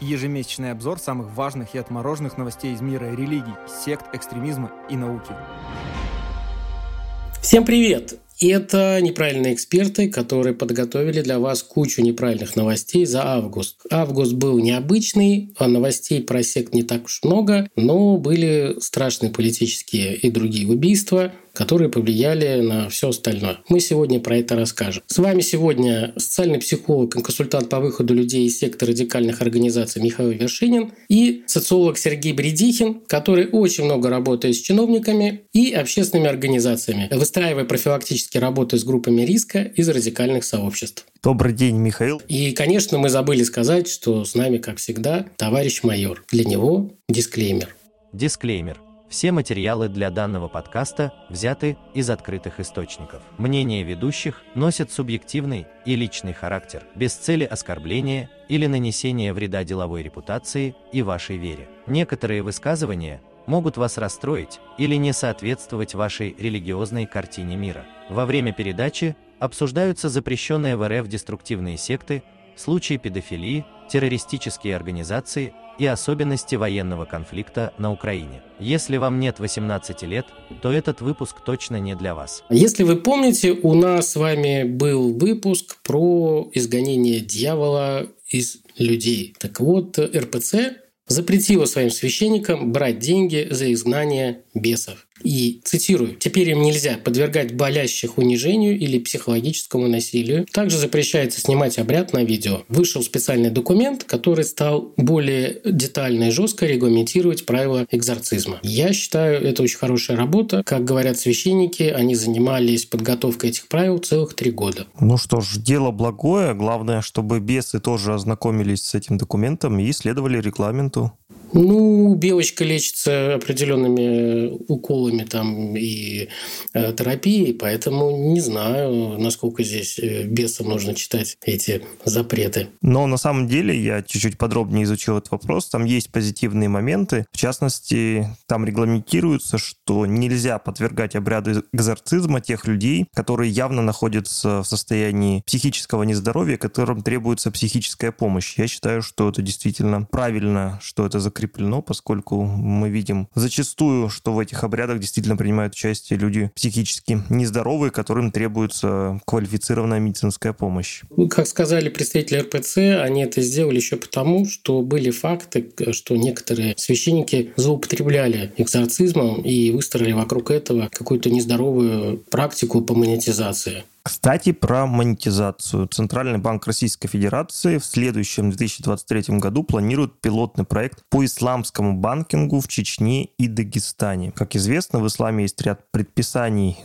Ежемесячный обзор самых важных и отмороженных новостей из мира религий, сект, экстремизма и науки. Всем привет! Это неправильные эксперты, которые подготовили для вас кучу неправильных новостей за август. Август был необычный, а новостей про сект не так уж много, но были страшные политические и другие убийства, которые повлияли на все остальное. Мы сегодня про это расскажем. С вами сегодня социальный психолог и консультант по выходу людей из секты радикальных организаций Михаил Вершинин и социолог Сергей Бредихин, который очень много работает с чиновниками и общественными организациями, выстраивая профилактические работы с группами риска из радикальных сообществ. Добрый день, Михаил. И, конечно, мы забыли сказать, что с нами, как всегда, товарищ майор. Для него дисклеймер. Дисклеймер. Все материалы для данного подкаста взяты из открытых источников. Мнения ведущих носят субъективный и личный характер, без цели оскорбления или нанесения вреда деловой репутации и вашей вере. Некоторые высказывания могут вас расстроить или не соответствовать вашей религиозной картине мира. Во время передачи обсуждаются запрещенные в РФ деструктивные секты, случаи педофилии, террористические организации и особенности военного конфликта на Украине. Если вам нет 18 лет, то этот выпуск точно не для вас. Если вы помните, у нас с вами был выпуск про изгонение дьявола из людей. Так вот, РПЦ запретила своим священникам брать деньги за изгнание бесов. И, цитирую, «Теперь им нельзя подвергать болящих унижению или психологическому насилию. Также запрещается снимать обряд на видео». Вышел специальный документ, который стал более детально и жестко регламентировать правила экзорцизма. Я считаю, это очень хорошая работа. Как говорят священники, они занимались подготовкой этих правил целых три года. Ну что ж, дело благое. Главное, чтобы бесы тоже ознакомились с этим документом и следовали регламенту. Ну, белочка лечится определенными уколами там и э, терапией, поэтому не знаю, насколько здесь э, бесам нужно читать эти запреты. Но на самом деле я чуть-чуть подробнее изучил этот вопрос. Там есть позитивные моменты. В частности, там регламентируется, что нельзя подвергать обряду экзорцизма тех людей, которые явно находятся в состоянии психического нездоровья, которым требуется психическая помощь. Я считаю, что это действительно правильно, что это закреплено закреплено, поскольку мы видим зачастую, что в этих обрядах действительно принимают участие люди психически нездоровые, которым требуется квалифицированная медицинская помощь. Как сказали представители РПЦ, они это сделали еще потому, что были факты, что некоторые священники злоупотребляли экзорцизмом и выстроили вокруг этого какую-то нездоровую практику по монетизации. Кстати, про монетизацию. Центральный банк Российской Федерации в следующем 2023 году планирует пилотный проект по исламскому банкингу в Чечне и Дагестане. Как известно, в исламе есть ряд предписаний,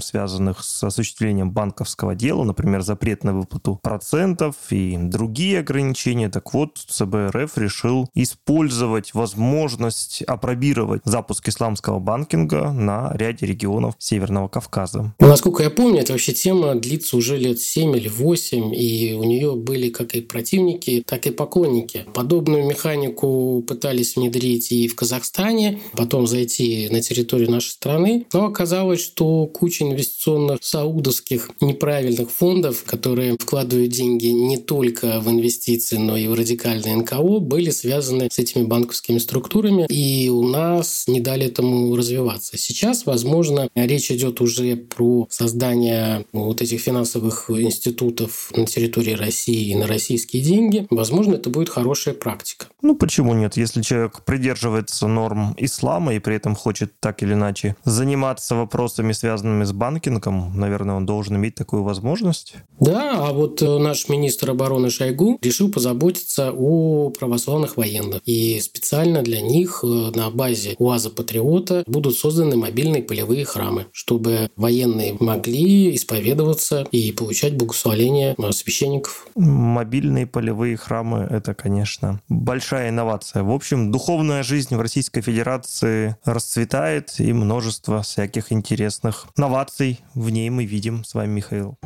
связанных с осуществлением банковского дела, например, запрет на выплату процентов и другие ограничения. Так вот, ЦБРФ решил использовать возможность опробировать запуск исламского банкинга на ряде регионов Северного Кавказа. Насколько я помню, это вообще тема тема длится уже лет 7 или 8, и у нее были как и противники, так и поклонники. Подобную механику пытались внедрить и в Казахстане, потом зайти на территорию нашей страны, но оказалось, что куча инвестиционных саудовских неправильных фондов, которые вкладывают деньги не только в инвестиции, но и в радикальные НКО, были связаны с этими банковскими структурами, и у нас не дали этому развиваться. Сейчас, возможно, речь идет уже про создание вот этих финансовых институтов на территории России и на российские деньги, возможно, это будет хорошая практика. Ну, почему нет? Если человек придерживается норм ислама и при этом хочет так или иначе заниматься вопросами, связанными с банкингом, наверное, он должен иметь такую возможность. Да, а вот э, наш министр обороны Шойгу решил позаботиться о православных военных. И специально для них э, на базе УАЗа «Патриота» будут созданы мобильные полевые храмы, чтобы военные могли исповедовать исповедоваться и получать благословение священников. Мобильные полевые храмы – это, конечно, большая инновация. В общем, духовная жизнь в Российской Федерации расцветает, и множество всяких интересных новаций в ней мы видим. С вами Михаил.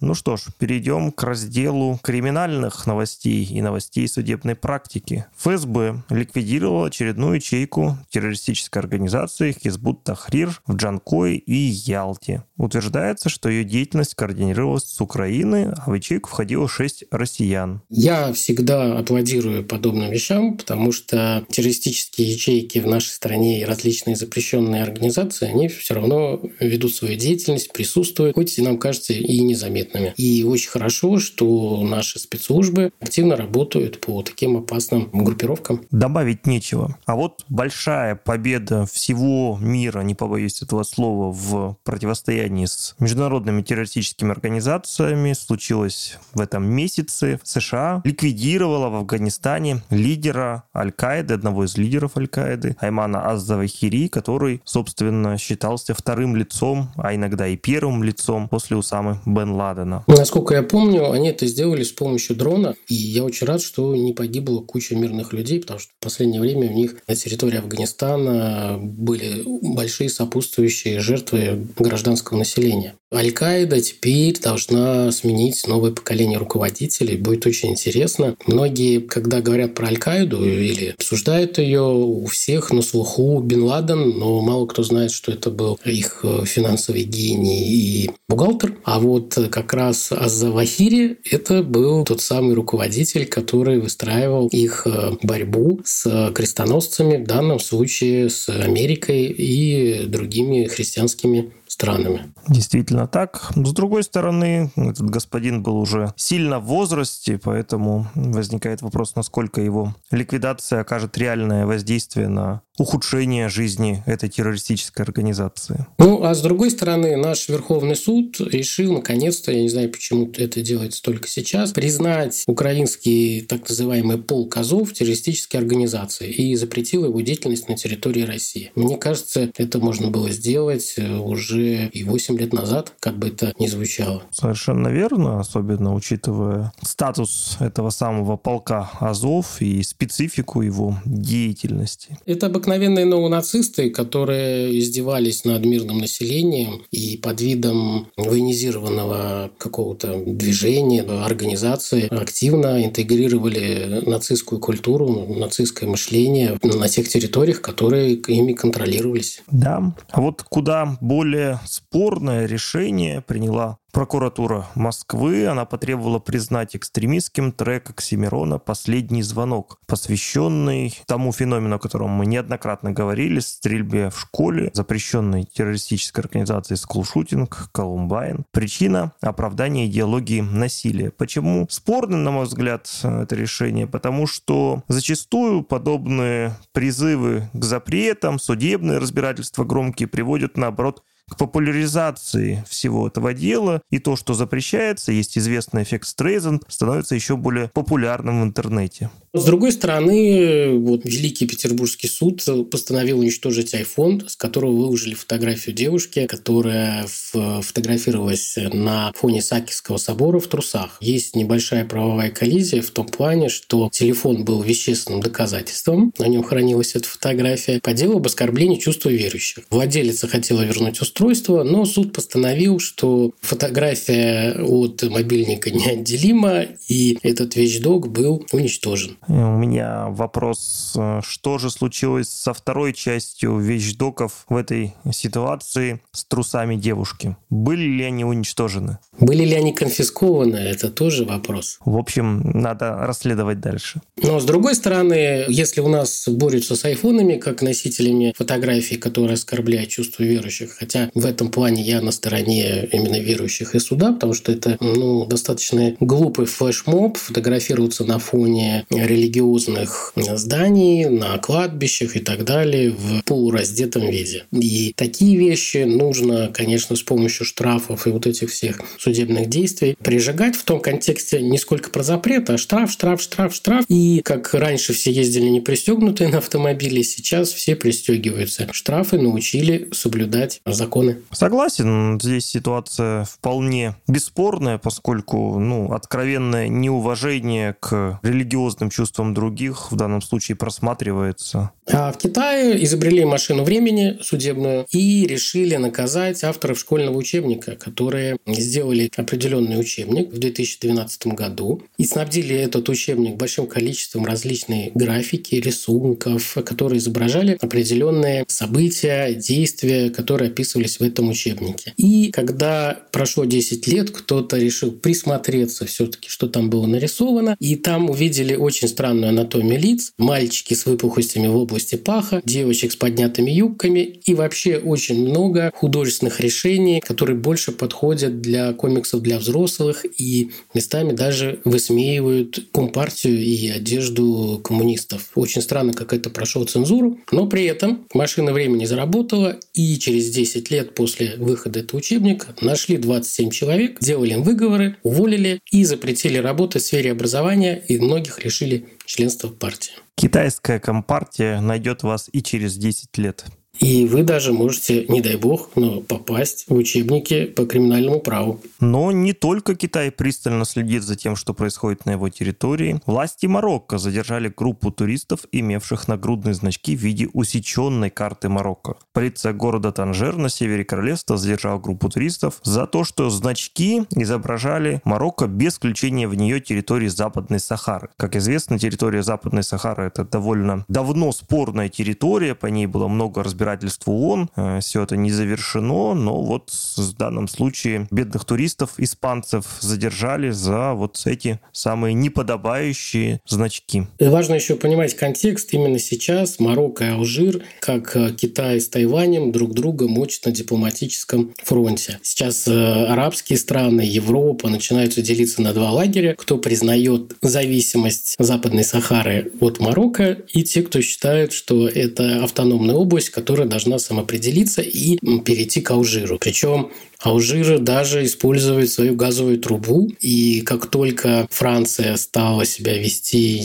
Ну что ж, перейдем к разделу криминальных новостей и новостей судебной практики. ФСБ ликвидировала очередную ячейку террористической организации Хизбут Тахрир в Джанкое и Ялте. Утверждается, что ее деятельность координировалась с Украины, а в ячейку входило шесть россиян. Я всегда аплодирую подобным вещам, потому что террористические ячейки в нашей стране и различные запрещенные организации, они все равно ведут свою деятельность, присутствуют, хоть и нам кажется и незаметно конкретными. И очень хорошо, что наши спецслужбы активно работают по таким опасным группировкам. Добавить нечего. А вот большая победа всего мира, не побоюсь этого слова, в противостоянии с международными террористическими организациями случилась в этом месяце. США ликвидировала в Афганистане лидера Аль-Каиды, одного из лидеров Аль-Каиды, Аймана Аззавахири, который, собственно, считался вторым лицом, а иногда и первым лицом после Усамы Бен Ладена. Ладена. Насколько я помню, они это сделали с помощью дрона, и я очень рад, что не погибла куча мирных людей, потому что в последнее время у них на территории Афганистана были большие сопутствующие жертвы гражданского населения. Аль-Каида теперь должна сменить новое поколение руководителей. Будет очень интересно. Многие, когда говорят про Аль-Каиду или обсуждают ее, у всех на слуху Бен Ладен, но мало кто знает, что это был их финансовый гений и бухгалтер. А вот как раз Аззавахири – это был тот самый руководитель, который выстраивал их э, борьбу с крестоносцами, в данном случае с Америкой и другими христианскими странами. Действительно так. С другой стороны, этот господин был уже сильно в возрасте, поэтому возникает вопрос, насколько его ликвидация окажет реальное воздействие на ухудшение жизни этой террористической организации. Ну, а с другой стороны, наш Верховный суд решил, наконец-то, я не знаю, почему это делается только сейчас, признать украинский так называемый полк Азов террористической организацией и запретил его деятельность на территории России. Мне кажется, это можно было сделать уже и 8 лет назад, как бы это ни звучало. Совершенно верно, особенно учитывая статус этого самого полка Азов и специфику его деятельности. Это обыкновенные новонацисты, которые издевались над мирным населением и под видом военизированного какого-то движения, организации активно интегрировали нацистскую культуру, нацистское мышление на тех территориях, которые ими контролировались. Да, а вот куда более спорное решение приняла Прокуратура Москвы, она потребовала признать экстремистским трек Оксимирона «Последний звонок», посвященный тому феномену, о котором мы неоднократно говорили, стрельбе в школе, запрещенной террористической организации «Скулшутинг», «Колумбайн». Причина – оправдание идеологии насилия. Почему спорно, на мой взгляд, это решение? Потому что зачастую подобные призывы к запретам, судебные разбирательства громкие приводят, наоборот, к популяризации всего этого дела, и то, что запрещается, есть известный эффект Стрейзанд, становится еще более популярным в интернете. С другой стороны, вот Великий Петербургский суд постановил уничтожить iPhone, с которого выложили фотографию девушки, которая фотографировалась на фоне Сакисского собора в трусах. Есть небольшая правовая коллизия в том плане, что телефон был вещественным доказательством, на нем хранилась эта фотография, по делу об оскорблении чувства верующих. Владелица хотела вернуть устройство, но суд постановил, что фотография от мобильника неотделима, и этот вещдок был уничтожен. У меня вопрос, э, что же случилось со второй частью вещдоков в этой ситуации с трусами девушки? Были ли они уничтожены? Были ли они конфискованы? Это тоже вопрос. В общем, надо расследовать дальше. Но с другой стороны, если у нас борются с айфонами, как носителями фотографий, которые оскорбляют чувства верующих, хотя в этом плане я на стороне именно верующих и суда, потому что это ну, достаточно глупый флешмоб фотографироваться на фоне религиозных зданий, на кладбищах и так далее в полураздетом виде. И такие вещи нужно, конечно, с помощью штрафов и вот этих всех судебных действий прижигать в том контексте не сколько про запрет, а штраф, штраф, штраф, штраф. И как раньше все ездили не пристегнутые на автомобиле, сейчас все пристегиваются. Штрафы научили соблюдать законы. Согласен, здесь ситуация вполне бесспорная, поскольку ну, откровенное неуважение к религиозным чувствам других в данном случае просматривается. А в Китае изобрели машину времени судебную и решили наказать авторов школьного учебника, которые сделали определенный учебник в 2012 году и снабдили этот учебник большим количеством различной графики, рисунков, которые изображали определенные события, действия, которые описывались в этом учебнике. И когда прошло 10 лет, кто-то решил присмотреться все-таки, что там было нарисовано, и там увидели очень странную анатомию лиц, мальчики с выпухостями в области паха, девочек с поднятыми юбками и вообще очень много художественных решений, которые больше подходят для комиксов для взрослых и местами даже высмеивают компартию и одежду коммунистов. Очень странно, как это прошло цензуру, но при этом машина времени заработала, и через 10 лет после выхода этого учебника нашли 27 человек, делали им выговоры, уволили и запретили работать в сфере образования, и многих лишили членства в партии. Китайская компартия найдет вас и через 10 лет. И вы даже можете, не дай бог, но попасть в учебники по криминальному праву. Но не только Китай пристально следит за тем, что происходит на его территории. Власти Марокко задержали группу туристов, имевших нагрудные значки в виде усеченной карты Марокко. Полиция города Танжер на севере королевства задержала группу туристов за то, что значки изображали Марокко без включения в нее территории Западной Сахары. Как известно, территория Западной Сахары это довольно давно спорная территория, по ней было много разбирательств разбирательств ООН. Э, Все это не завершено, но вот в данном случае бедных туристов, испанцев задержали за вот эти самые неподобающие значки. Важно еще понимать контекст. Именно сейчас Марокко и Алжир, как э, Китай с Тайванем, друг друга мочат на дипломатическом фронте. Сейчас э, арабские страны, Европа начинаются делиться на два лагеря. Кто признает зависимость Западной Сахары от Марокко, и те, кто считает, что это автономная область, которая которая должна самоопределиться и перейти к Алжиру. Причем Алжир даже использует свою газовую трубу, и как только Франция стала себя вести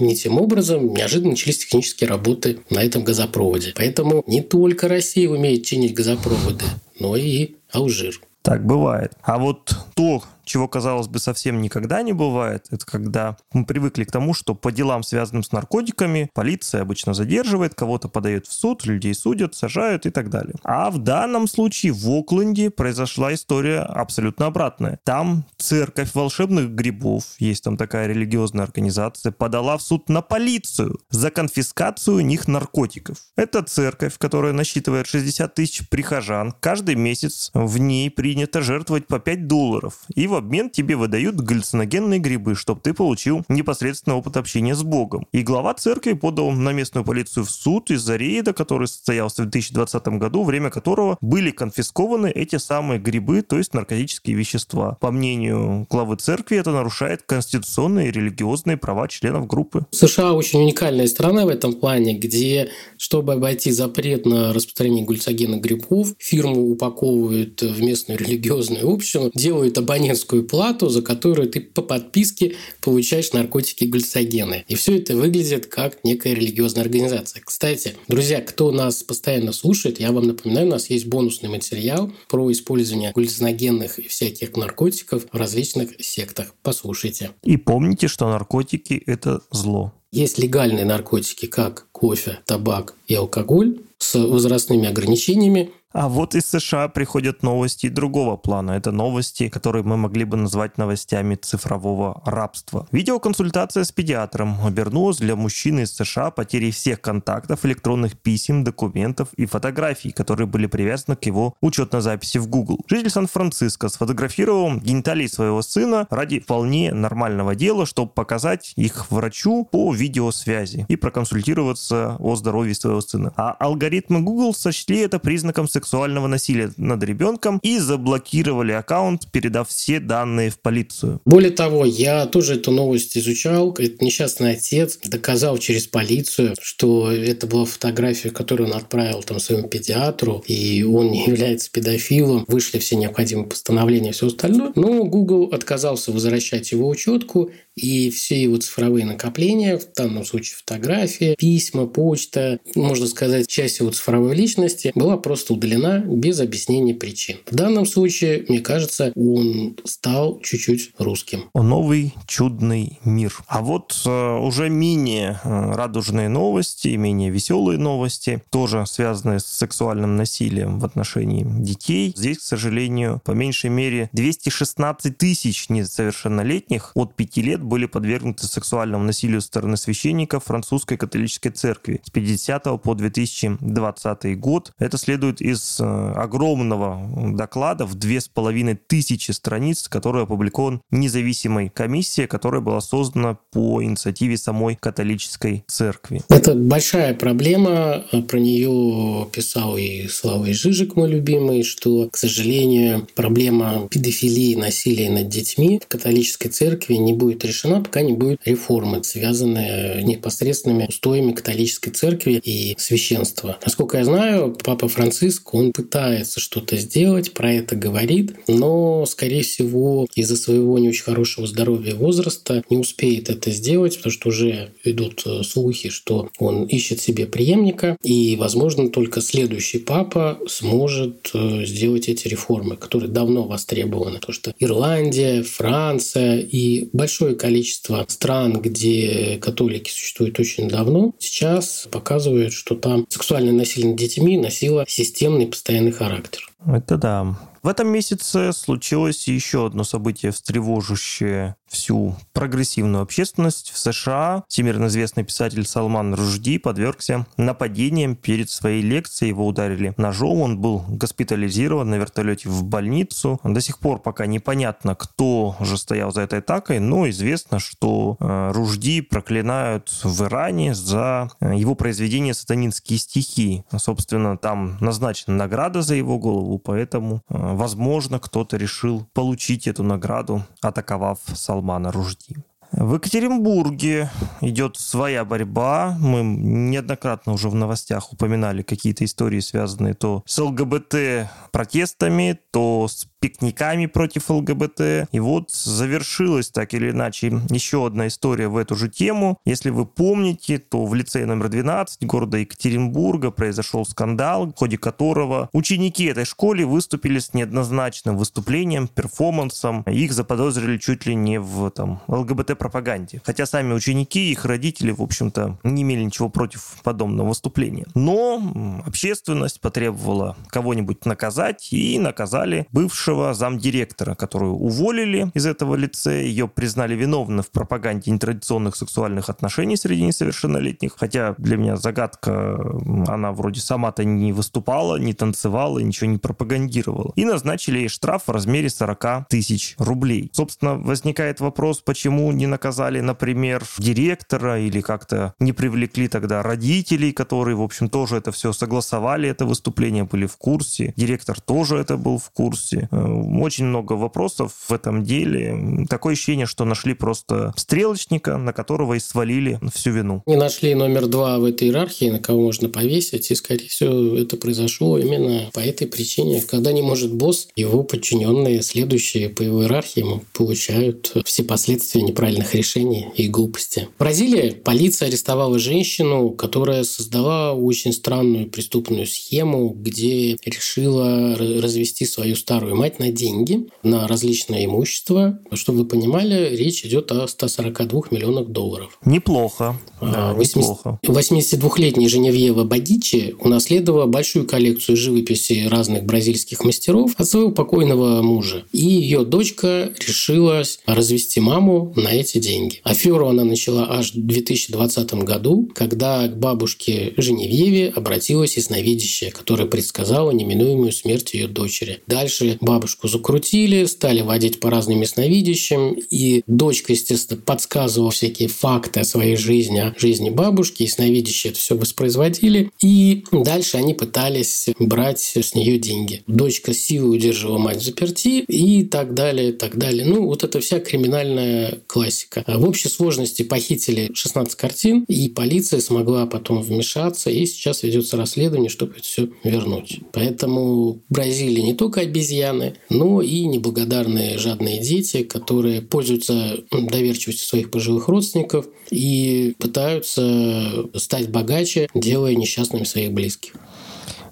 не тем образом, неожиданно начались технические работы на этом газопроводе. Поэтому не только Россия умеет чинить газопроводы, но и Алжир. Так бывает. А вот то, чего, казалось бы, совсем никогда не бывает, это когда мы привыкли к тому, что по делам, связанным с наркотиками, полиция обычно задерживает, кого-то подает в суд, людей судят, сажают и так далее. А в данном случае в Окленде произошла история абсолютно обратная. Там церковь волшебных грибов, есть там такая религиозная организация, подала в суд на полицию за конфискацию у них наркотиков. Это церковь, которая насчитывает 60 тысяч прихожан. Каждый месяц в ней принято жертвовать по 5 долларов. И в обмен тебе выдают галлюциногенные грибы, чтобы ты получил непосредственный опыт общения с Богом. И глава церкви подал на местную полицию в суд из-за рейда, который состоялся в 2020 году, время которого были конфискованы эти самые грибы, то есть наркотические вещества. По мнению главы церкви, это нарушает конституционные и религиозные права членов группы. США очень уникальная страна в этом плане, где, чтобы обойти запрет на распространение гульцогенных грибов, фирму упаковывают в местную религиозную общину, делают абонентскую абонентскую плату, за которую ты по подписке получаешь наркотики и гальцогены. И все это выглядит как некая религиозная организация. Кстати, друзья, кто нас постоянно слушает, я вам напоминаю, у нас есть бонусный материал про использование галлюциногенных и всяких наркотиков в различных сектах. Послушайте. И помните, что наркотики – это зло. Есть легальные наркотики, как кофе, табак и алкоголь с возрастными ограничениями, а вот из США приходят новости другого плана. Это новости, которые мы могли бы назвать новостями цифрового рабства. Видеоконсультация с педиатром обернулась для мужчины из США потерей всех контактов, электронных писем, документов и фотографий, которые были привязаны к его учетной записи в Google. Житель Сан-Франциско сфотографировал гениталии своего сына ради вполне нормального дела, чтобы показать их врачу по видеосвязи и проконсультироваться о здоровье своего сына. А алгоритмы Google сочли это признаком сексуальности сексуального насилия над ребенком и заблокировали аккаунт, передав все данные в полицию. Более того, я тоже эту новость изучал. Этот несчастный отец доказал через полицию, что это была фотография, которую он отправил там своему педиатру, и он не является педофилом. Вышли все необходимые постановления и все остальное. Но Google отказался возвращать его учетку, и все его цифровые накопления, в данном случае фотографии, письма, почта, можно сказать, часть его цифровой личности была просто удалена без объяснения причин. В данном случае, мне кажется, он стал чуть-чуть русским. Новый чудный мир. А вот э, уже менее э, радужные новости, менее веселые новости, тоже связанные с сексуальным насилием в отношении детей. Здесь, к сожалению, по меньшей мере 216 тысяч несовершеннолетних от 5 лет были подвергнуты сексуальному насилию со стороны священников французской католической церкви с 50 по 2020 год. Это следует из э, огромного доклада в две с половиной тысячи страниц, который опубликован независимой комиссией, которая была создана по инициативе самой католической церкви. Это большая проблема. Про нее писал и Слава Жижик, мой любимый, что, к сожалению, проблема педофилии, насилия над детьми в католической церкви не будет решена решена, пока не будет реформы, связанные непосредственными устоями католической церкви и священства. Насколько я знаю, Папа Франциск, он пытается что-то сделать, про это говорит, но, скорее всего, из-за своего не очень хорошего здоровья и возраста не успеет это сделать, потому что уже идут э, слухи, что он ищет себе преемника, и, возможно, только следующий папа сможет э, сделать эти реформы, которые давно востребованы. Потому что Ирландия, Франция и большое количество количество стран, где католики существуют очень давно, сейчас показывают, что там сексуальное насилие над детьми носило системный постоянный характер. Это да. В этом месяце случилось еще одно событие, встревожащее всю прогрессивную общественность. В США всемирно известный писатель Салман Ружди подвергся нападениям перед своей лекцией. Его ударили ножом, он был госпитализирован на вертолете в больницу. До сих пор пока непонятно, кто же стоял за этой атакой, но известно, что э, Ружди проклинают в Иране за э, его произведение «Сатанинские стихи». Собственно, там назначена награда за его голову, поэтому э, возможно, кто-то решил получить эту награду, атаковав Салмана Ружди. В Екатеринбурге идет своя борьба. Мы неоднократно уже в новостях упоминали какие-то истории, связанные то с ЛГБТ протестами, то с пикниками против ЛГБТ. И вот завершилась так или иначе еще одна история в эту же тему. Если вы помните, то в лицее номер 12 города Екатеринбурга произошел скандал, в ходе которого ученики этой школы выступили с неоднозначным выступлением, перформансом. Их заподозрили чуть ли не в там, ЛГБТ-пропаганде. Хотя сами ученики и их родители, в общем-то, не имели ничего против подобного выступления. Но общественность потребовала кого-нибудь наказать, и наказали бывшего бывшего замдиректора, которую уволили из этого лицея. Ее признали виновной в пропаганде нетрадиционных сексуальных отношений среди несовершеннолетних. Хотя для меня загадка, она вроде сама-то не выступала, не танцевала, ничего не пропагандировала. И назначили ей штраф в размере 40 тысяч рублей. Собственно, возникает вопрос, почему не наказали, например, директора или как-то не привлекли тогда родителей, которые, в общем, тоже это все согласовали, это выступление, были в курсе. Директор тоже это был в курсе. Э, очень много вопросов в этом деле. Такое ощущение, что нашли просто стрелочника, на которого и свалили всю вину. Не нашли номер два в этой иерархии, на кого можно повесить, и, скорее всего, это произошло именно по этой причине. Когда не может босс, его подчиненные, следующие по его иерархии, получают все последствия неправильных решений и глупости. В Бразилии полиция арестовала женщину, которая создала очень странную преступную схему, где решила развести свою старую мать на деньги, на различное имущество. Чтобы вы понимали, речь идет о 142 миллионах долларов. Неплохо. Да, 80... неплохо. 82-летняя Женевьева Бадичи унаследовала большую коллекцию живописи разных бразильских мастеров от своего покойного мужа. И ее дочка решилась развести маму на эти деньги. Аферу она начала аж в 2020 году, когда к бабушке Женевьеве обратилась ясновидящая, которая предсказала неминуемую смерть ее дочери. Дальше бабушку закрутили, стали водить по разным ясновидящим, и дочка, естественно, подсказывала всякие факты о своей жизни, о жизни бабушки, ясновидящие это все воспроизводили, и дальше они пытались брать с нее деньги. Дочка силой удерживала мать заперти и так далее, так далее. Ну, вот это вся криминальная классика. В общей сложности похитили 16 картин, и полиция смогла потом вмешаться, и сейчас ведется расследование, чтобы это все вернуть. Поэтому в Бразилии не только обезьяны, но и неблагодарные жадные дети, которые пользуются доверчивостью своих пожилых родственников и пытаются стать богаче, делая несчастными своих близких.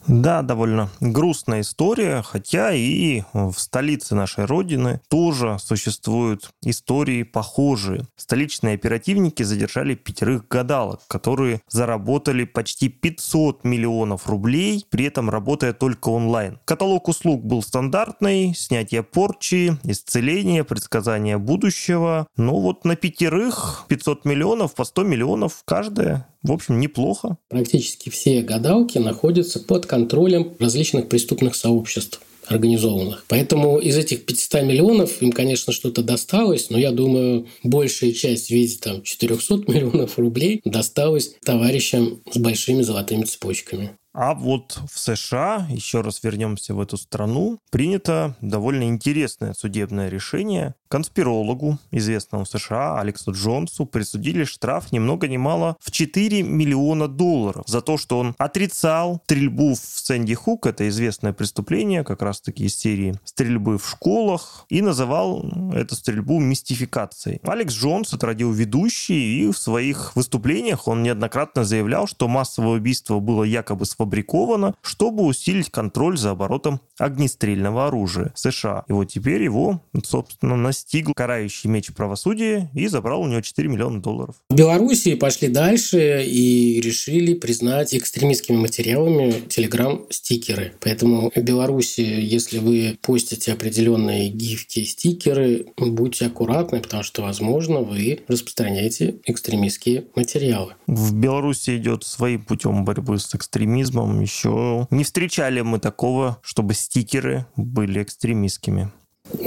Да, довольно грустная история, хотя и в столице нашей Родины тоже существуют истории похожие. Столичные оперативники задержали пятерых гадалок, которые заработали почти 500 миллионов рублей, при этом работая только онлайн. Каталог услуг был стандартный, снятие порчи, исцеление, предсказание будущего. Но вот на пятерых 500 миллионов по 100 миллионов каждая в общем, неплохо. Практически все гадалки находятся под контролем различных преступных сообществ организованных. Поэтому из этих 500 миллионов им, конечно, что-то досталось, но я думаю, большая часть в виде там, 400 миллионов рублей досталась товарищам с большими золотыми цепочками. А вот в США, еще раз вернемся в эту страну, принято довольно интересное судебное решение. Конспирологу, известному в США Алексу Джонсу, присудили штраф ни много ни мало в 4 миллиона долларов за то, что он отрицал стрельбу в Сэнди Хук, это известное преступление, как раз-таки из серии стрельбы в школах, и называл эту стрельбу мистификацией. Алекс Джонс это радиоведущий, и в своих выступлениях он неоднократно заявлял, что массовое убийство было якобы сфабриковано сфабриковано, чтобы усилить контроль за оборотом огнестрельного оружия США. И вот теперь его, собственно, настигл карающий меч правосудия и забрал у него 4 миллиона долларов. В Беларуси пошли дальше и решили признать экстремистскими материалами телеграм-стикеры. Поэтому в Беларуси, если вы постите определенные гифки, стикеры, будьте аккуратны, потому что, возможно, вы распространяете экстремистские материалы. В Беларуси идет своим путем борьбы с экстремизмом экстремизмом еще не встречали мы такого, чтобы стикеры были экстремистскими.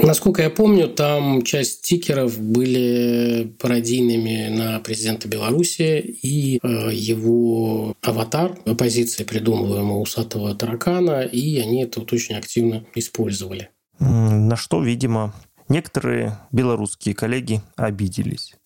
Насколько я помню, там часть стикеров были пародийными на президента Беларуси, и э, его аватар оппозиции придумал ему усатого таракана, и они это вот очень активно использовали. На что, видимо, некоторые белорусские коллеги обиделись.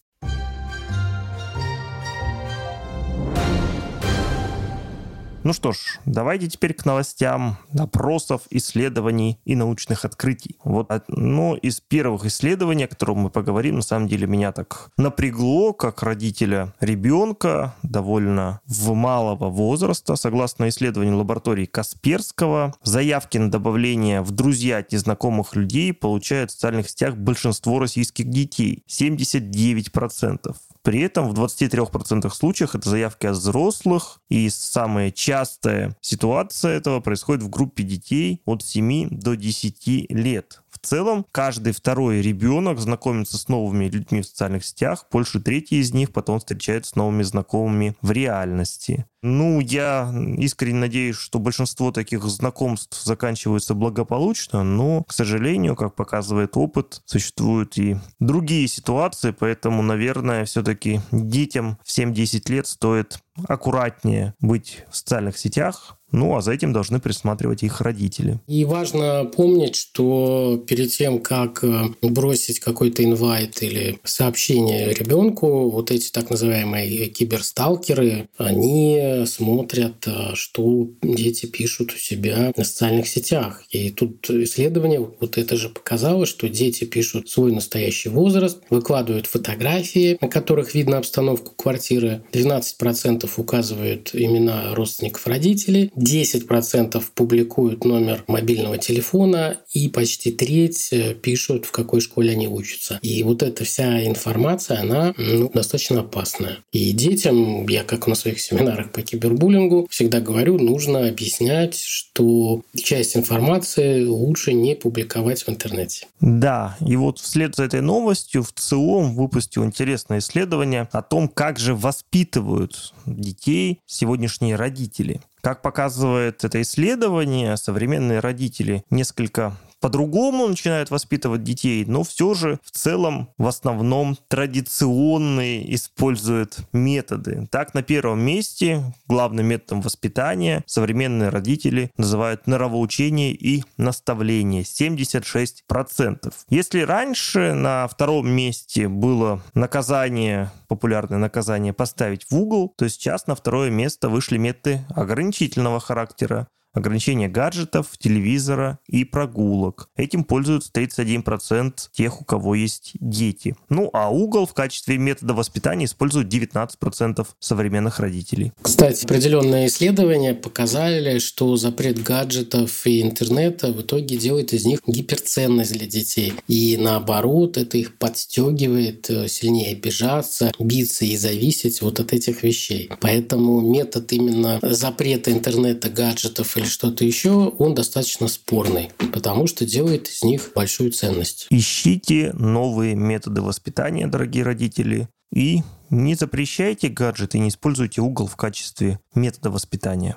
Ну что ж, давайте теперь к новостям опросов, исследований и научных открытий. Вот одно из первых исследований, о котором мы поговорим, на самом деле меня так напрягло, как родителя ребенка довольно в малого возраста. Согласно исследованию лаборатории Касперского, заявки на добавление в друзья от незнакомых людей получают в социальных сетях большинство российских детей. 79%. При этом в 23% случаях это заявки от взрослых, и самая частая ситуация этого происходит в группе детей от 7 до 10 лет. В целом, каждый второй ребенок знакомится с новыми людьми в социальных сетях, больше трети из них потом встречаются с новыми знакомыми в реальности. Ну, я искренне надеюсь, что большинство таких знакомств заканчиваются благополучно, но, к сожалению, как показывает опыт, существуют и другие ситуации, поэтому, наверное, все-таки детям в 7-10 лет стоит аккуратнее быть в социальных сетях, ну, а за этим должны присматривать их родители. И важно помнить, что перед тем, как э, бросить какой-то инвайт или сообщение ребенку, вот эти так называемые киберсталкеры, они смотрят, э, что дети пишут у себя на социальных сетях. И тут исследование вот это же показало, что дети пишут свой настоящий возраст, выкладывают фотографии, на которых видно обстановку квартиры. 12% указывают имена родственников родителей, 10% публикуют номер мобильного телефона, и почти треть э, пишут, в какой школе они учатся. И вот эта вся информация, она ну, достаточно опасная. И детям, я как на своих семинарах по кибербуллингу всегда говорю, нужно объяснять, что часть информации лучше не публиковать в интернете. Да, и вот вслед за этой новостью в ЦИОМ выпустил интересное исследование о том, как же воспитывают детей сегодняшние родители. Как показывает это исследование, современные родители несколько по-другому начинают воспитывать детей, но все же в целом в основном традиционные используют методы. Так, на первом месте главным методом воспитания современные родители называют норовоучение и наставление 76%. Если раньше на втором месте было наказание, популярное наказание поставить в угол, то сейчас на второе место вышли методы ограничительного характера ограничение гаджетов, телевизора и прогулок. Этим пользуются 31% тех, у кого есть дети. Ну а угол в качестве метода воспитания используют 19% современных родителей. Кстати, определенные исследования показали, что запрет гаджетов и интернета в итоге делает из них гиперценность для детей. И наоборот, это их подстегивает э, сильнее обижаться, биться и зависеть вот от этих вещей. Поэтому метод именно запрета интернета, гаджетов и или что-то еще, он достаточно спорный, потому что делает из них большую ценность. Ищите новые методы воспитания, дорогие родители, и не запрещайте гаджеты, не используйте угол в качестве метода воспитания.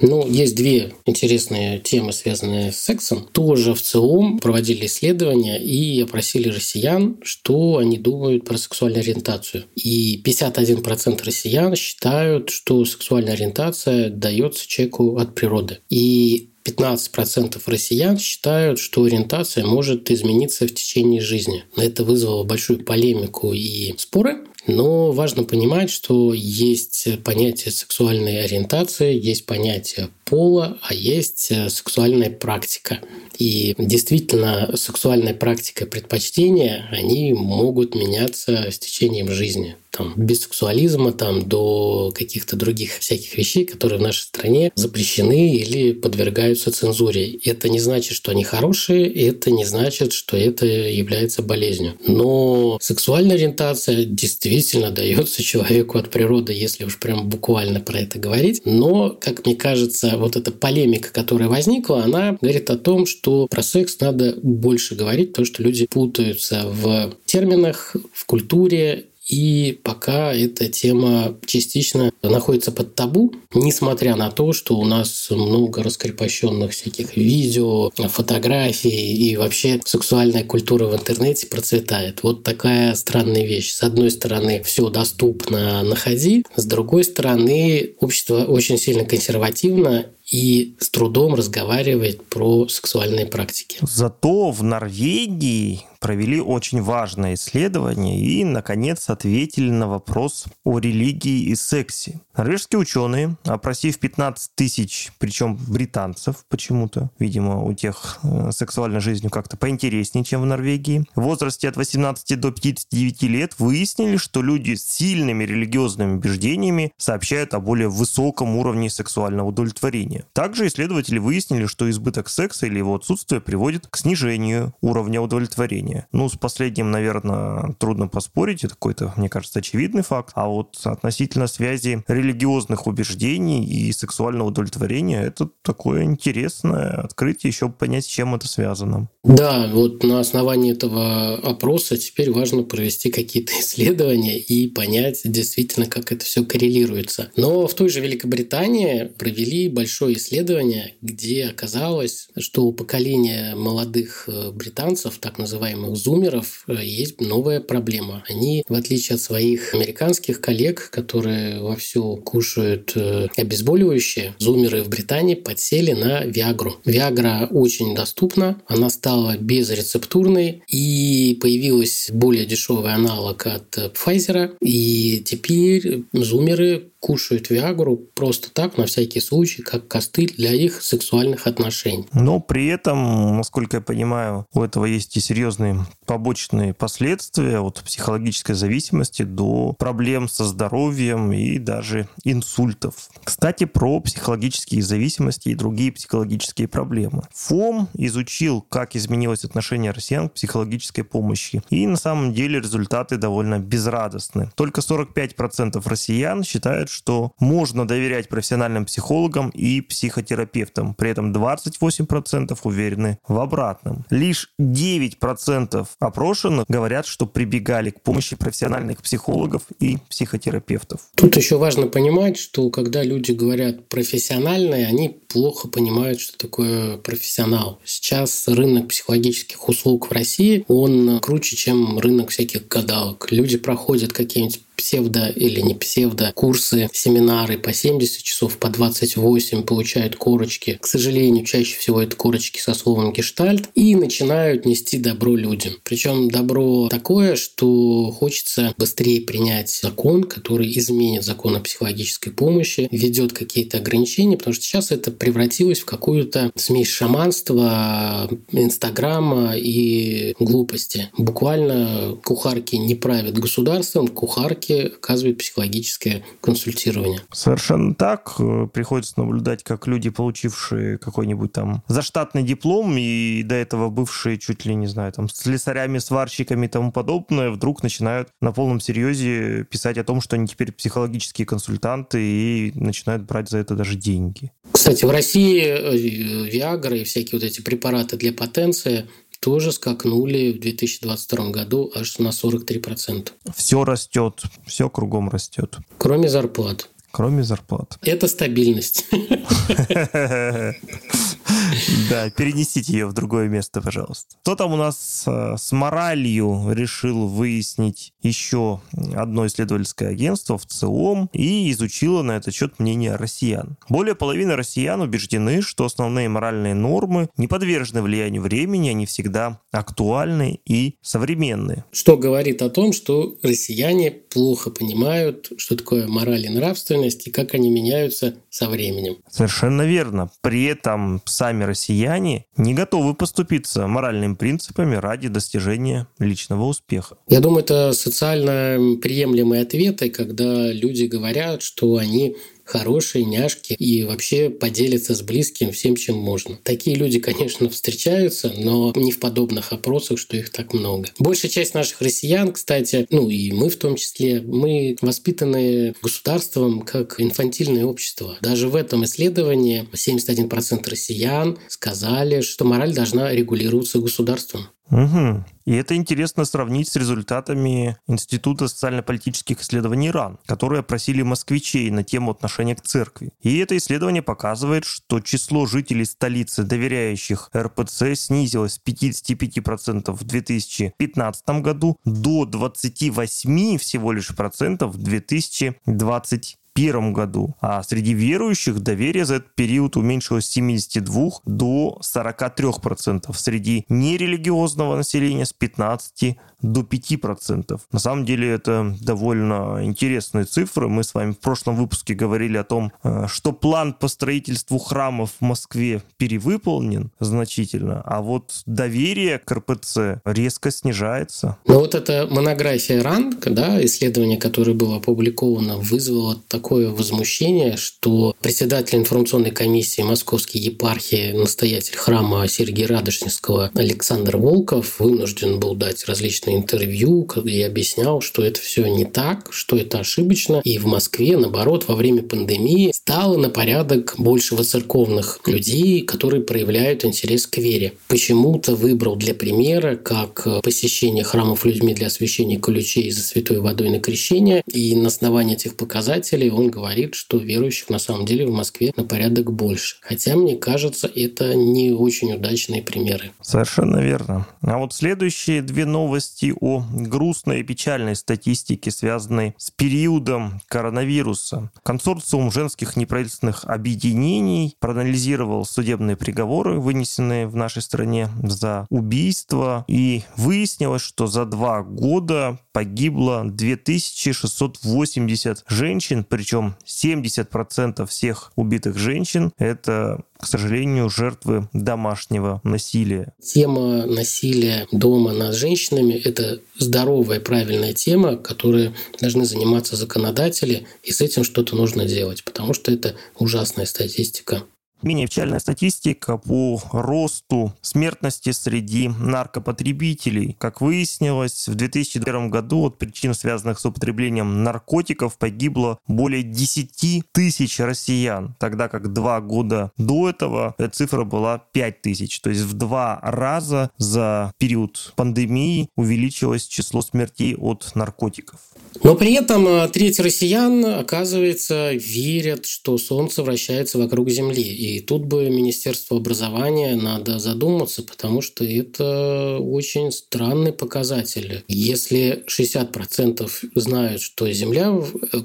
Ну, есть две интересные темы, связанные с сексом. Тоже в ЦИОМ проводили исследования и опросили россиян, что они думают про сексуальную ориентацию. И 51% россиян считают, что сексуальная ориентация дается человеку от природы. И 15% россиян считают, что ориентация может измениться в течение жизни. Это вызвало большую полемику и споры. Но важно понимать, что есть понятие сексуальной ориентации, есть понятие пола, а есть э, сексуальная практика. И действительно, сексуальная практика предпочтения, они могут меняться с течением жизни. Там, без сексуализма там, до каких-то других всяких вещей, которые в нашей стране запрещены или подвергаются цензуре. Это не значит, что они хорошие, это не значит, что это является болезнью. Но сексуальная ориентация действительно дается человеку от природы, если уж прям буквально про это говорить. Но, как мне кажется, вот эта полемика, которая возникла, она говорит о том, что про секс надо больше говорить, потому что люди путаются в терминах, в культуре и пока эта тема частично находится под табу, несмотря на то, что у нас много раскрепощенных всяких видео, фотографий и вообще сексуальная культура в интернете процветает. Вот такая странная вещь. С одной стороны, все доступно, находи. С другой стороны, общество очень сильно консервативно и с трудом разговаривает про сексуальные практики. Зато в Норвегии провели очень важное исследование и, наконец, ответили на вопрос о религии и сексе. Норвежские ученые, опросив 15 тысяч, причем британцев почему-то, видимо, у тех э, сексуальной жизнью как-то поинтереснее, чем в Норвегии, в возрасте от 18 до 59 лет выяснили, что люди с сильными религиозными убеждениями сообщают о более высоком уровне сексуального удовлетворения. Также исследователи выяснили, что избыток секса или его отсутствие приводит к снижению уровня удовлетворения. Ну, с последним, наверное, трудно поспорить, это какой-то, мне кажется, очевидный факт. А вот относительно связи религиозных убеждений и сексуального удовлетворения, это такое интересное открытие, еще понять, с чем это связано. Да, вот на основании этого опроса теперь важно провести какие-то исследования и понять действительно, как это все коррелируется. Но в той же Великобритании провели большое исследование, где оказалось, что у поколения молодых э, британцев, так называемых зумеров, э, есть новая проблема. Они, в отличие от своих американских коллег, которые вовсю кушают э, обезболивающие, зумеры в Британии подсели на Виагру. Виагра очень доступна, она стала безрецептурной и появилась более дешевый аналог от Pfizer. И теперь зумеры кушают Виагру просто так, на всякий случай, как костыль для их сексуальных отношений. Но при этом, насколько я понимаю, у этого есть и серьезные побочные последствия от психологической зависимости до проблем со здоровьем и даже инсультов. Кстати, про психологические зависимости и другие психологические проблемы. ФОМ изучил, как изменилось отношение россиян к психологической помощи. И на самом деле результаты довольно безрадостны. Только 45% россиян считают, что можно доверять профессиональным психологам и психотерапевтам. При этом 28% уверены в обратном. Лишь 9% опрошенных говорят, что прибегали к помощи профессиональных психологов и психотерапевтов. Тут еще важно понимать, что когда люди говорят профессиональные, они плохо понимают, что такое профессионал. Сейчас рынок психологических услуг в России, он круче, чем рынок всяких гадалок. Люди проходят какие-нибудь псевдо или не псевдо курсы, семинары по 70 часов, по 28 получают корочки. К сожалению, чаще всего это корочки со словом гештальт и начинают нести добро людям. Причем добро такое, что хочется быстрее принять закон, который изменит закон о психологической помощи, введет какие-то ограничения, потому что сейчас это превратилось в какую-то смесь шаманства, инстаграма и глупости. Буквально кухарки не правят государством, кухарки все оказывают психологическое консультирование. Совершенно так. Приходится наблюдать, как люди, получившие какой-нибудь там заштатный диплом и до этого бывшие чуть ли, не знаю, там, слесарями, сварщиками и тому подобное, вдруг начинают на полном серьезе писать о том, что они теперь психологические консультанты и начинают брать за это даже деньги. Кстати, в России э, Виагра и всякие вот эти препараты для потенции тоже скакнули в 2022 году аж на 43%. Все растет, все кругом растет. Кроме зарплат. Кроме зарплат. Это стабильность. Да, перенесите ее в другое место, пожалуйста. Кто там у нас э, с моралью решил выяснить еще одно исследовательское агентство в ЦИОМ и изучило на этот счет мнение россиян. Более половины россиян убеждены, что основные моральные нормы не подвержены влиянию времени, они всегда актуальны и современные. Что говорит о том, что россияне плохо понимают, что такое мораль и нравственность и как они меняются со временем. Совершенно верно. При этом сами россияне не готовы поступиться моральными принципами ради достижения личного успеха. Я думаю, это социально приемлемые ответы, когда люди говорят, что они хорошие няшки и вообще поделиться с близким всем, чем можно. Такие люди, конечно, встречаются, но не в подобных опросах, что их так много. Большая часть наших россиян, кстати, ну и мы в том числе, мы воспитаны государством как инфантильное общество. Даже в этом исследовании 71% россиян сказали, что мораль должна регулироваться государством. Угу. И это интересно сравнить с результатами Института социально-политических исследований РАН, которые опросили москвичей на тему отношения к церкви. И это исследование показывает, что число жителей столицы, доверяющих РПЦ, снизилось с 55% в 2015 году до 28 всего лишь процентов в 2020 2021 году, а среди верующих доверие за этот период уменьшилось с 72 до 43%, среди нерелигиозного населения с 15 до 5%. На самом деле это довольно интересные цифры. Мы с вами в прошлом выпуске говорили о том, э, что план по строительству храмов в Москве перевыполнен значительно, а вот доверие к РПЦ резко снижается. Но вот эта монография РАН, да, исследование, которое было опубликовано, вызвало такое возмущение, что председатель информационной комиссии Московской епархии, настоятель храма Сергия Радошневского Александр Волков вынужден был дать различные интервью и объяснял, что это все не так, что это ошибочно. И в Москве, наоборот, во время пандемии стало на порядок больше церковных людей, которые проявляют интерес к вере. Почему-то выбрал для примера, как посещение храмов людьми для освящения ключей за святой водой на крещение. И на основании этих показателей он говорит, что верующих на самом деле в Москве на порядок больше. Хотя, мне кажется, это не очень удачные примеры. Совершенно верно. А вот следующие две новости о грустной и печальной статистике, связанной с периодом коронавируса. Консорциум женских неправительственных объединений проанализировал судебные приговоры, вынесенные в нашей стране за убийство, и выяснилось, что за два года погибло 2680 женщин, причем Причем 70% всех убитых женщин – это к сожалению, жертвы домашнего насилия. Тема насилия дома над женщинами – это здоровая, правильная тема, которой должны заниматься законодатели, и с этим что-то нужно делать, потому что это ужасная статистика. Менее печальная статистика по росту смертности среди наркопотребителей. Как выяснилось, в 2001 году от причин, связанных с употреблением наркотиков, погибло более 10 тысяч россиян, тогда как два года до этого эта цифра была 5 тысяч. То есть в два раза за период пандемии увеличилось число смертей от наркотиков. Но при этом э, треть россиян, оказывается, верят, что Солнце вращается вокруг Земли. И тут бы Министерство образования надо задуматься, потому что это очень странный показатель. Если 60% знают, что Земля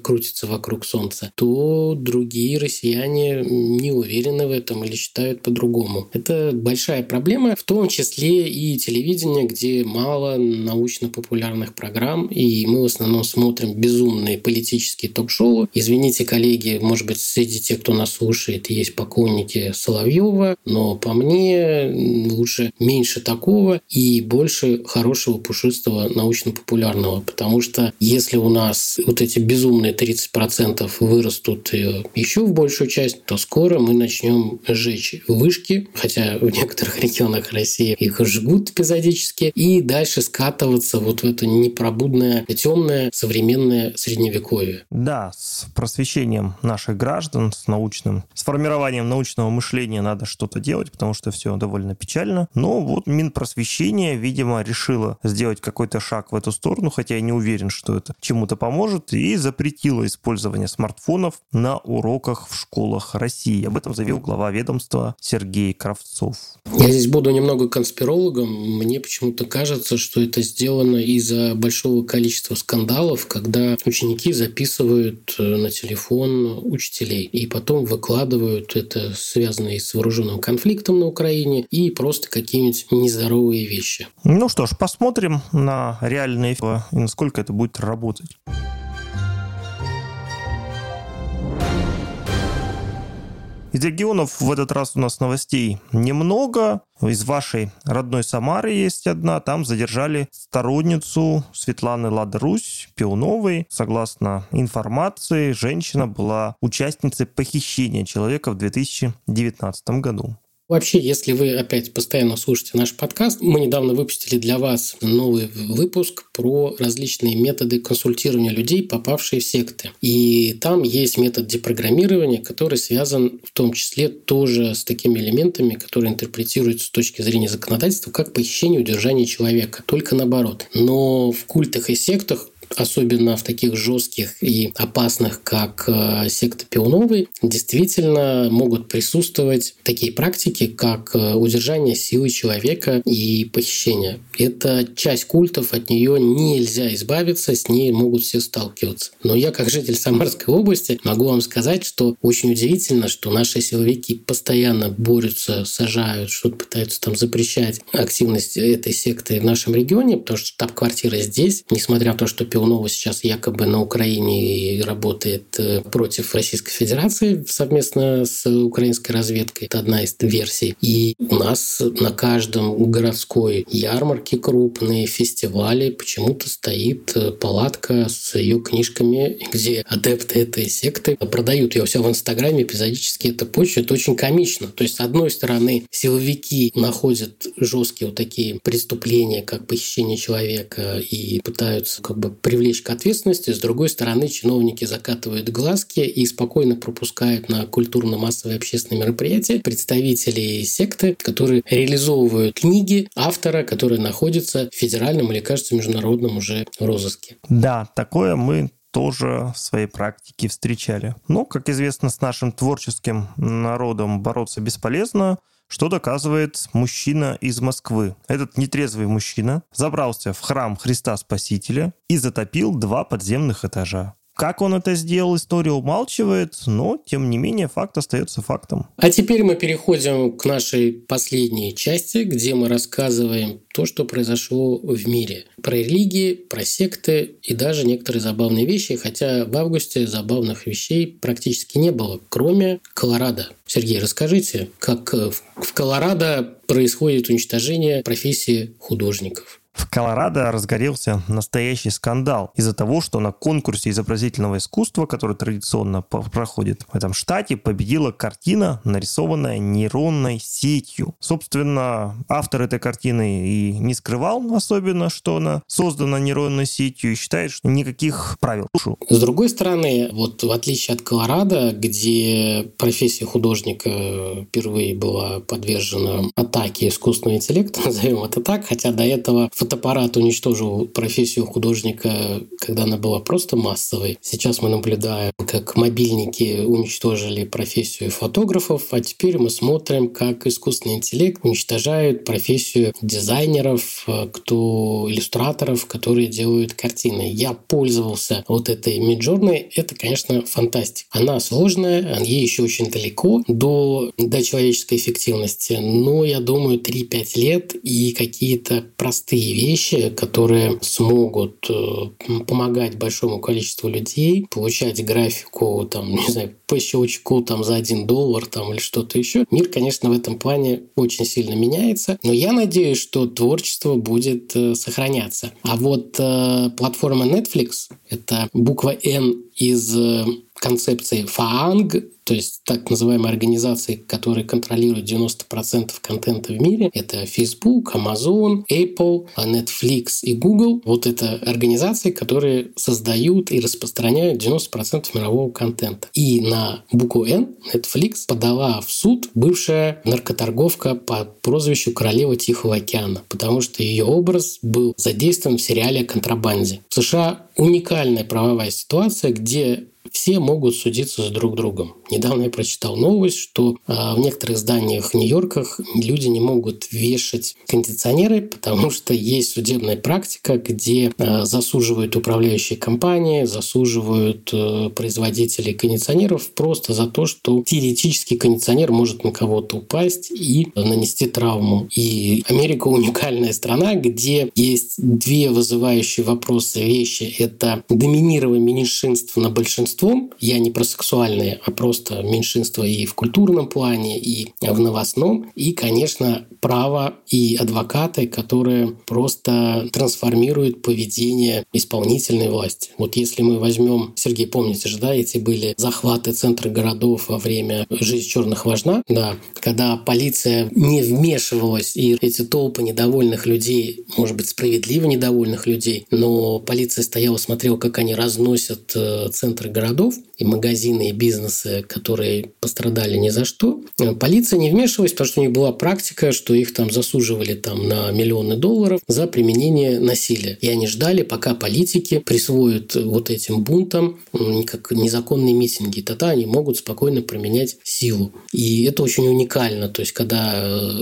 крутится вокруг Солнца, то другие россияне не уверены в этом или считают по-другому. Это большая проблема, в том числе и телевидение, где мало научно-популярных программ, и мы в основном смотрим безумные политические ток-шоу. Извините, коллеги, может быть, среди тех, кто нас слушает, есть поклонники Соловьева, но по мне лучше меньше такого и больше хорошего, пушистого, научно-популярного. Потому что если у нас вот эти безумные 30% вырастут еще в большую часть, то скоро мы начнем сжечь вышки, хотя в некоторых регионах России их жгут эпизодически, и дальше скатываться вот в это непробудное, темное, средневековье. Да, с просвещением наших граждан, с научным, с формированием научного мышления надо что-то делать, потому что все довольно печально. Но вот Минпросвещение, видимо, решило сделать какой-то шаг в эту сторону, хотя я не уверен, что это чему-то поможет, и запретило использование смартфонов на уроках в школах России. Об этом заявил глава ведомства Сергей Кравцов. Я здесь буду немного конспирологом. Мне почему-то кажется, что это сделано из-за большого количества скандалов, когда ученики записывают э, на телефон учителей и потом выкладывают это связанные с вооруженным конфликтом на Украине, и просто какие-нибудь нездоровые вещи. Ну что ж, посмотрим на реальные и насколько это будет работать. Из регионов в этот раз у нас новостей немного. Из вашей родной Самары есть одна. Там задержали сторонницу Светланы Ладрусь Пионовой. Согласно информации, женщина была участницей похищения человека в 2019 году. Вообще, если вы опять постоянно слушаете наш подкаст, мы недавно выпустили для вас новый выпуск про различные методы консультирования людей, попавшие в секты. И там есть метод депрограммирования, который связан в том числе тоже с такими элементами, которые интерпретируются с точки зрения законодательства как похищение и удержание человека. Только наоборот. Но в культах и сектах особенно в таких жестких и опасных, как э, секта Пионовой, действительно могут присутствовать такие практики, как э, удержание силы человека и похищение. Это часть культов, от нее нельзя избавиться, с ней могут все сталкиваться. Но я, как житель Самарской области, могу вам сказать, что очень удивительно, что наши силовики постоянно борются, сажают, что-то пытаются там запрещать активность этой секты в нашем регионе, потому что штаб-квартира здесь, несмотря на то, что Пионова Пионова сейчас якобы на Украине работает э, против Российской Федерации совместно с украинской разведкой. Это одна из версий. И у нас на каждом городской ярмарке крупные фестивали почему-то стоит э, палатка с ее книжками, где адепты этой секты продают ее все в Инстаграме, эпизодически это почву. Это очень комично. То есть, с одной стороны, силовики находят жесткие вот такие преступления, как похищение человека, и пытаются как бы привлечь к ответственности. С другой стороны, чиновники закатывают глазки и спокойно пропускают на культурно-массовые общественные мероприятия представителей секты, которые реализовывают книги автора, которые находятся в федеральном или, кажется, международном уже розыске. Да, такое мы тоже в своей практике встречали. Но, как известно, с нашим творческим народом бороться бесполезно что доказывает мужчина из Москвы. Этот нетрезвый мужчина забрался в храм Христа Спасителя и затопил два подземных этажа. Как он это сделал, история умалчивает, но, тем не менее, факт остается фактом. А теперь мы переходим к нашей последней части, где мы рассказываем то, что произошло в мире. Про религии, про секты и даже некоторые забавные вещи, хотя в августе забавных вещей практически не было, кроме Колорадо. Сергей, расскажите, как в Колорадо происходит уничтожение профессии художников? В Колорадо разгорелся настоящий скандал из-за того, что на конкурсе изобразительного искусства, который традиционно проходит в этом штате, победила картина, нарисованная нейронной сетью. Собственно, автор этой картины и не скрывал особенно, что она создана нейронной сетью и считает, что никаких правил. С другой стороны, вот в отличие от Колорадо, где профессия художника впервые была подвержена атаке искусственного интеллекта, назовем это так, хотя до этого фотоаппарат уничтожил профессию художника, когда она была просто массовой. Сейчас мы наблюдаем, как мобильники уничтожили профессию фотографов, а теперь мы смотрим, как искусственный интеллект уничтожает профессию дизайнеров, кто иллюстраторов, которые делают картины. Я пользовался вот этой Midjourney. Это, конечно, фантастика. Она сложная, ей еще очень далеко до, до человеческой эффективности. Но, я думаю, 3-5 лет и какие-то простые вещи, которые смогут э, помогать большому количеству людей получать графику, там, не знаю, по щелчку там за один доллар там или что-то еще. Мир, конечно, в этом плане очень сильно меняется, но я надеюсь, что творчество будет э, сохраняться. А вот э, платформа Netflix, это буква N из э, концепции FAANG, то есть так называемые организации, которые контролируют 90% контента в мире, это Facebook, Amazon, Apple, Netflix и Google. Вот это организации, которые создают и распространяют 90% мирового контента. И на букву N Netflix подала в суд бывшая наркоторговка по прозвищу Королева Тихого океана, потому что ее образ был задействован в сериале о контрабанде. В США уникальная правовая ситуация, где все могут судиться с друг другом. Недавно я прочитал новость, что а, в некоторых зданиях в Нью-Йорках люди не могут вешать кондиционеры, потому что есть судебная практика, где а, засуживают управляющие компании, засуживают э, производителей кондиционеров просто за то, что теоретически кондиционер может на кого-то упасть и нанести травму. И Америка уникальная страна, где есть две вызывающие вопросы вещи. Это доминирование меньшинств на большинством. Я не про сексуальные, а просто меньшинство и в культурном плане, и в новостном. И, конечно, право и адвокаты, которые просто трансформируют поведение исполнительной власти. Вот если мы возьмем, Сергей, помните же, да, эти были захваты центра городов во время «Жизнь черных важна», да, когда полиция не вмешивалась, и эти толпы недовольных людей, может быть, справедливо недовольных людей, но полиция стояла, смотрела, как они разносят э, центры городов и магазины, и бизнесы, которые пострадали ни за что. Полиция не вмешивалась, потому что у них была практика, что их там засуживали там на миллионы долларов за применение насилия. И они ждали, пока политики присвоят вот этим бунтам как незаконные митинги. И тогда они могут спокойно применять силу. И это очень уникально. То есть, когда э,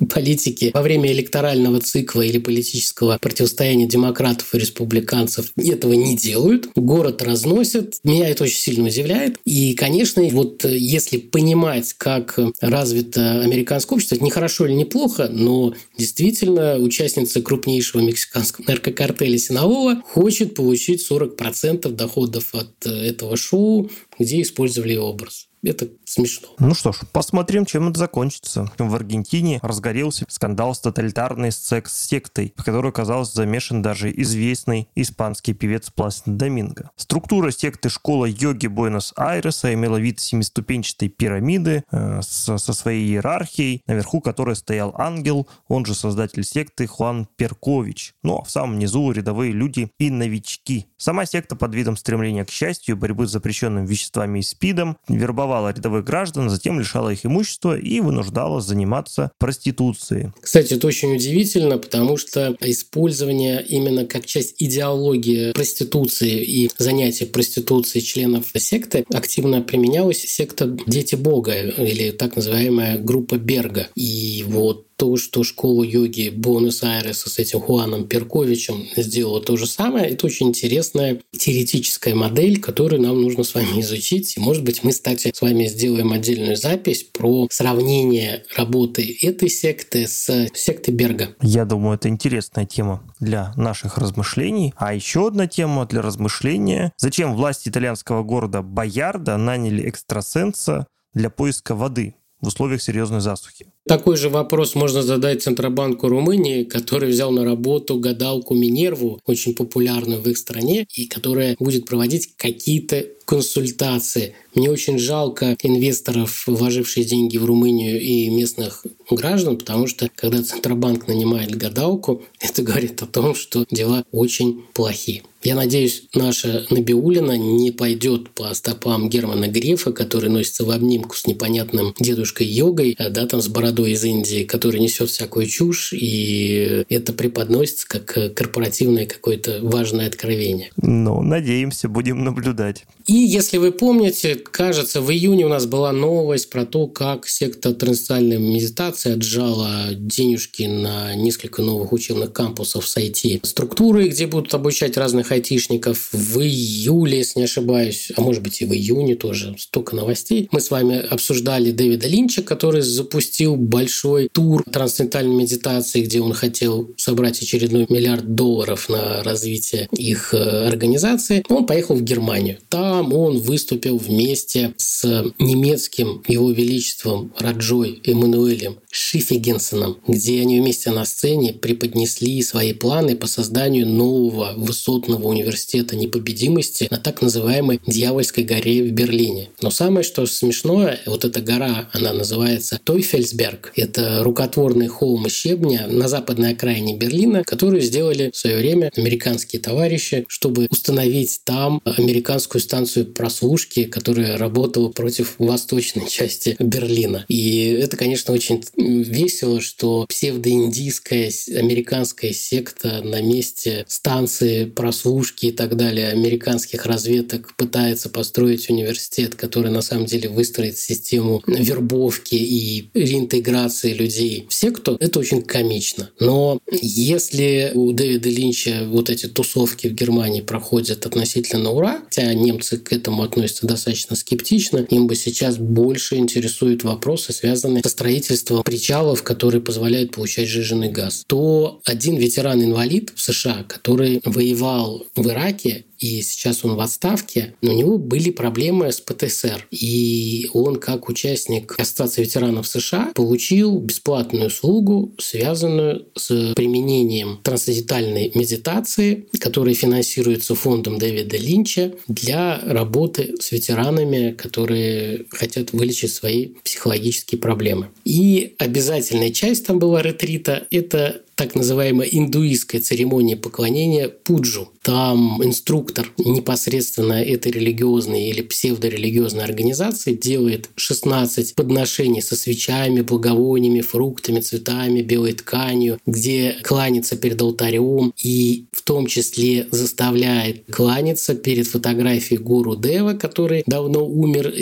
политики во время электорального цикла или политического противостояния демократов и республиканцев этого не делают. Город разносят. Меня это очень сильно удивляет. И, конечно, вот э, если понимать, как развито американское общество, это не хорошо или не плохо, но действительно участница крупнейшего мексиканского наркокартеля Синалова хочет получить 40% доходов от э, этого шоу, где использовали образ. Это смешно. Ну что ж, посмотрим, чем это закончится. В Аргентине разгорелся скандал с тоталитарной секс-сектой, в которой оказался замешан даже известный испанский певец Пласин Доминго. Структура секты школа йоги Буэнос-Айреса имела вид семиступенчатой пирамиды э, со, со своей иерархией, наверху которой стоял ангел, он же создатель секты Хуан Перкович. Ну а в самом низу рядовые люди и новички. Сама секта под видом стремления к счастью, борьбы с запрещенными веществами и СПИДом вербовала вербовала рядовых граждан, затем лишала их имущества и вынуждала заниматься проституцией. Кстати, это очень удивительно, потому что использование именно как часть идеологии проституции и занятия проституцией членов секты активно применялось секта «Дети Бога» или так называемая группа Берга. И вот то, что школа йоги Буэнос-Айреса с этим Хуаном Перковичем сделала то же самое. Это очень интересная теоретическая модель, которую нам нужно с вами изучить. И, может быть, мы, кстати, с вами сделаем отдельную запись про сравнение работы этой секты с сектой Берга. Я думаю, это интересная тема для наших размышлений. А еще одна тема для размышления. Зачем власти итальянского города Боярда наняли экстрасенса для поиска воды в условиях серьезной засухи? Такой же вопрос можно задать Центробанку Румынии, который взял на работу гадалку Минерву, очень популярную в их стране, и которая будет проводить какие-то консультации. Мне очень жалко инвесторов, вложивших деньги в Румынию и местных граждан, потому что когда Центробанк нанимает гадалку, это говорит о том, что дела очень плохие. Я надеюсь, наша Набиулина не пойдет по стопам Германа Грефа, который носится в обнимку с непонятным дедушкой йогой, а да, там с бородой из Индии, который несет всякую чушь, и это преподносится как корпоративное какое-то важное откровение. Ну, надеемся, будем наблюдать. И если вы помните, кажется, в июне у нас была новость про то, как секта трансцентральной медитации отжала денежки на несколько новых учебных кампусов с IT-структуры, где будут обучать разных айтишников. В июле, если не ошибаюсь, а может быть и в июне тоже, столько новостей. Мы с вами обсуждали Дэвида Линча, который запустил большой тур трансцендентальной медитации, где он хотел собрать очередной миллиард долларов на развитие их э, организации. Он поехал в Германию. Там он выступил вместе с немецким его величеством Раджой Эммануэлем Шифигенсеном, где они вместе на сцене преподнесли свои планы по созданию нового высотного университета непобедимости на так называемой Дьявольской горе в Берлине. Но самое, что смешное, вот эта гора, она называется Тойфельсберг. Это рукотворный холм из щебня на западной окраине Берлина, которую сделали в свое время американские товарищи, чтобы установить там американскую станцию прослушки, которая работала против восточной части Берлина. И это, конечно, очень весело, что псевдоиндийская американская секта на месте станции прослушки и так далее американских разведок пытается построить университет, который на самом деле выстроит систему вербовки и реинтеграции людей в секту, это очень комично. Но если у Дэвида Линча вот эти тусовки в Германии проходят относительно на ура, хотя немцы к этому относятся достаточно скептично, им бы сейчас больше интересуют вопросы, связанные со строительством причалов, которые позволяют получать жиженый газ, то один ветеран-инвалид в США, который воевал в Ираке и сейчас он в отставке, но у него были проблемы с ПТСР. И он, как участник Ассоциации ветеранов США, получил бесплатную услугу, связанную с применением трансцендентальной медитации, которая финансируется фондом Дэвида Линча для работы с ветеранами, которые хотят вылечить свои психологические проблемы. И обязательная часть там была ретрита – это так называемая индуистская церемония поклонения пуджу. Там инструктор непосредственно этой религиозной или псевдорелигиозной организации делает 16 подношений со свечами, благовониями, фруктами, цветами, белой тканью, где кланяется перед алтарем и в том числе заставляет кланяться перед фотографией гуру Дева, который давно умер,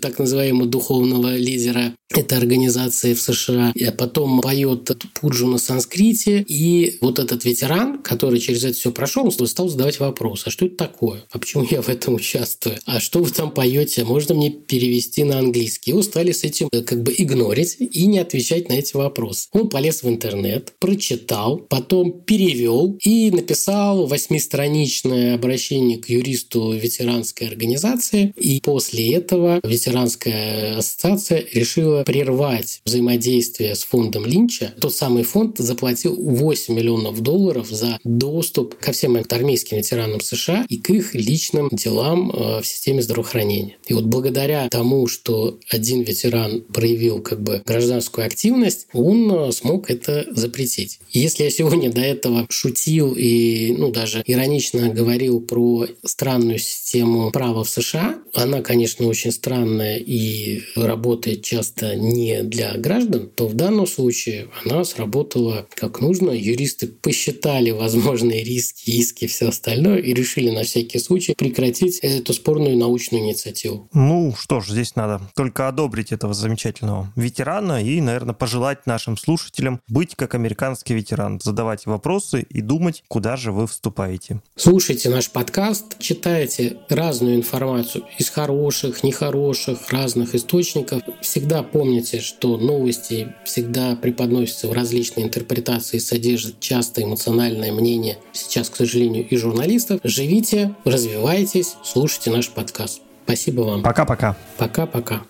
так называемого духовного лидера этой организации в США, а потом поет пуджу на санскрите, и вот этот ветеран, который через это все прошел, стал задавать вопрос, а что это такое? А почему я в этом участвую? А что вы там поете? Можно мне перевести на английский? Его стали с этим э, как бы игнорить и не отвечать на эти вопросы. Он полез в интернет, прочитал, потом перевел и написал восьмистраничное обращение к юристу ветеранской организации. И после этого ветеранская ассоциация решила прервать взаимодействие с фондом Линча. Тот самый фонд заплатил 8 миллионов долларов за доступ ко всем армейским ветеранам США и к их личным делам э, в системе здравоохранения. И вот благодаря тому, что один ветеран проявил как бы гражданскую активность, он э, смог это запретить. Если я сегодня до этого шутил и ну, даже иронично говорил про странную систему права в США, она, конечно, очень странная и работает часто это не для граждан, то в данном случае она сработала как нужно. Юристы посчитали возможные риски, иски и все остальное и решили на всякий случай прекратить эту спорную научную инициативу. Ну что ж, здесь надо только одобрить этого замечательного ветерана и, наверное, пожелать нашим слушателям быть как американский ветеран, задавать вопросы и думать, куда же вы вступаете. Слушайте наш подкаст, читайте разную информацию из хороших, нехороших, разных источников. Всегда помните, что новости всегда преподносятся в различные интерпретации, содержат часто эмоциональное мнение, сейчас, к сожалению, и журналистов. Живите, развивайтесь, слушайте наш подкаст. Спасибо вам. Пока-пока. Пока-пока.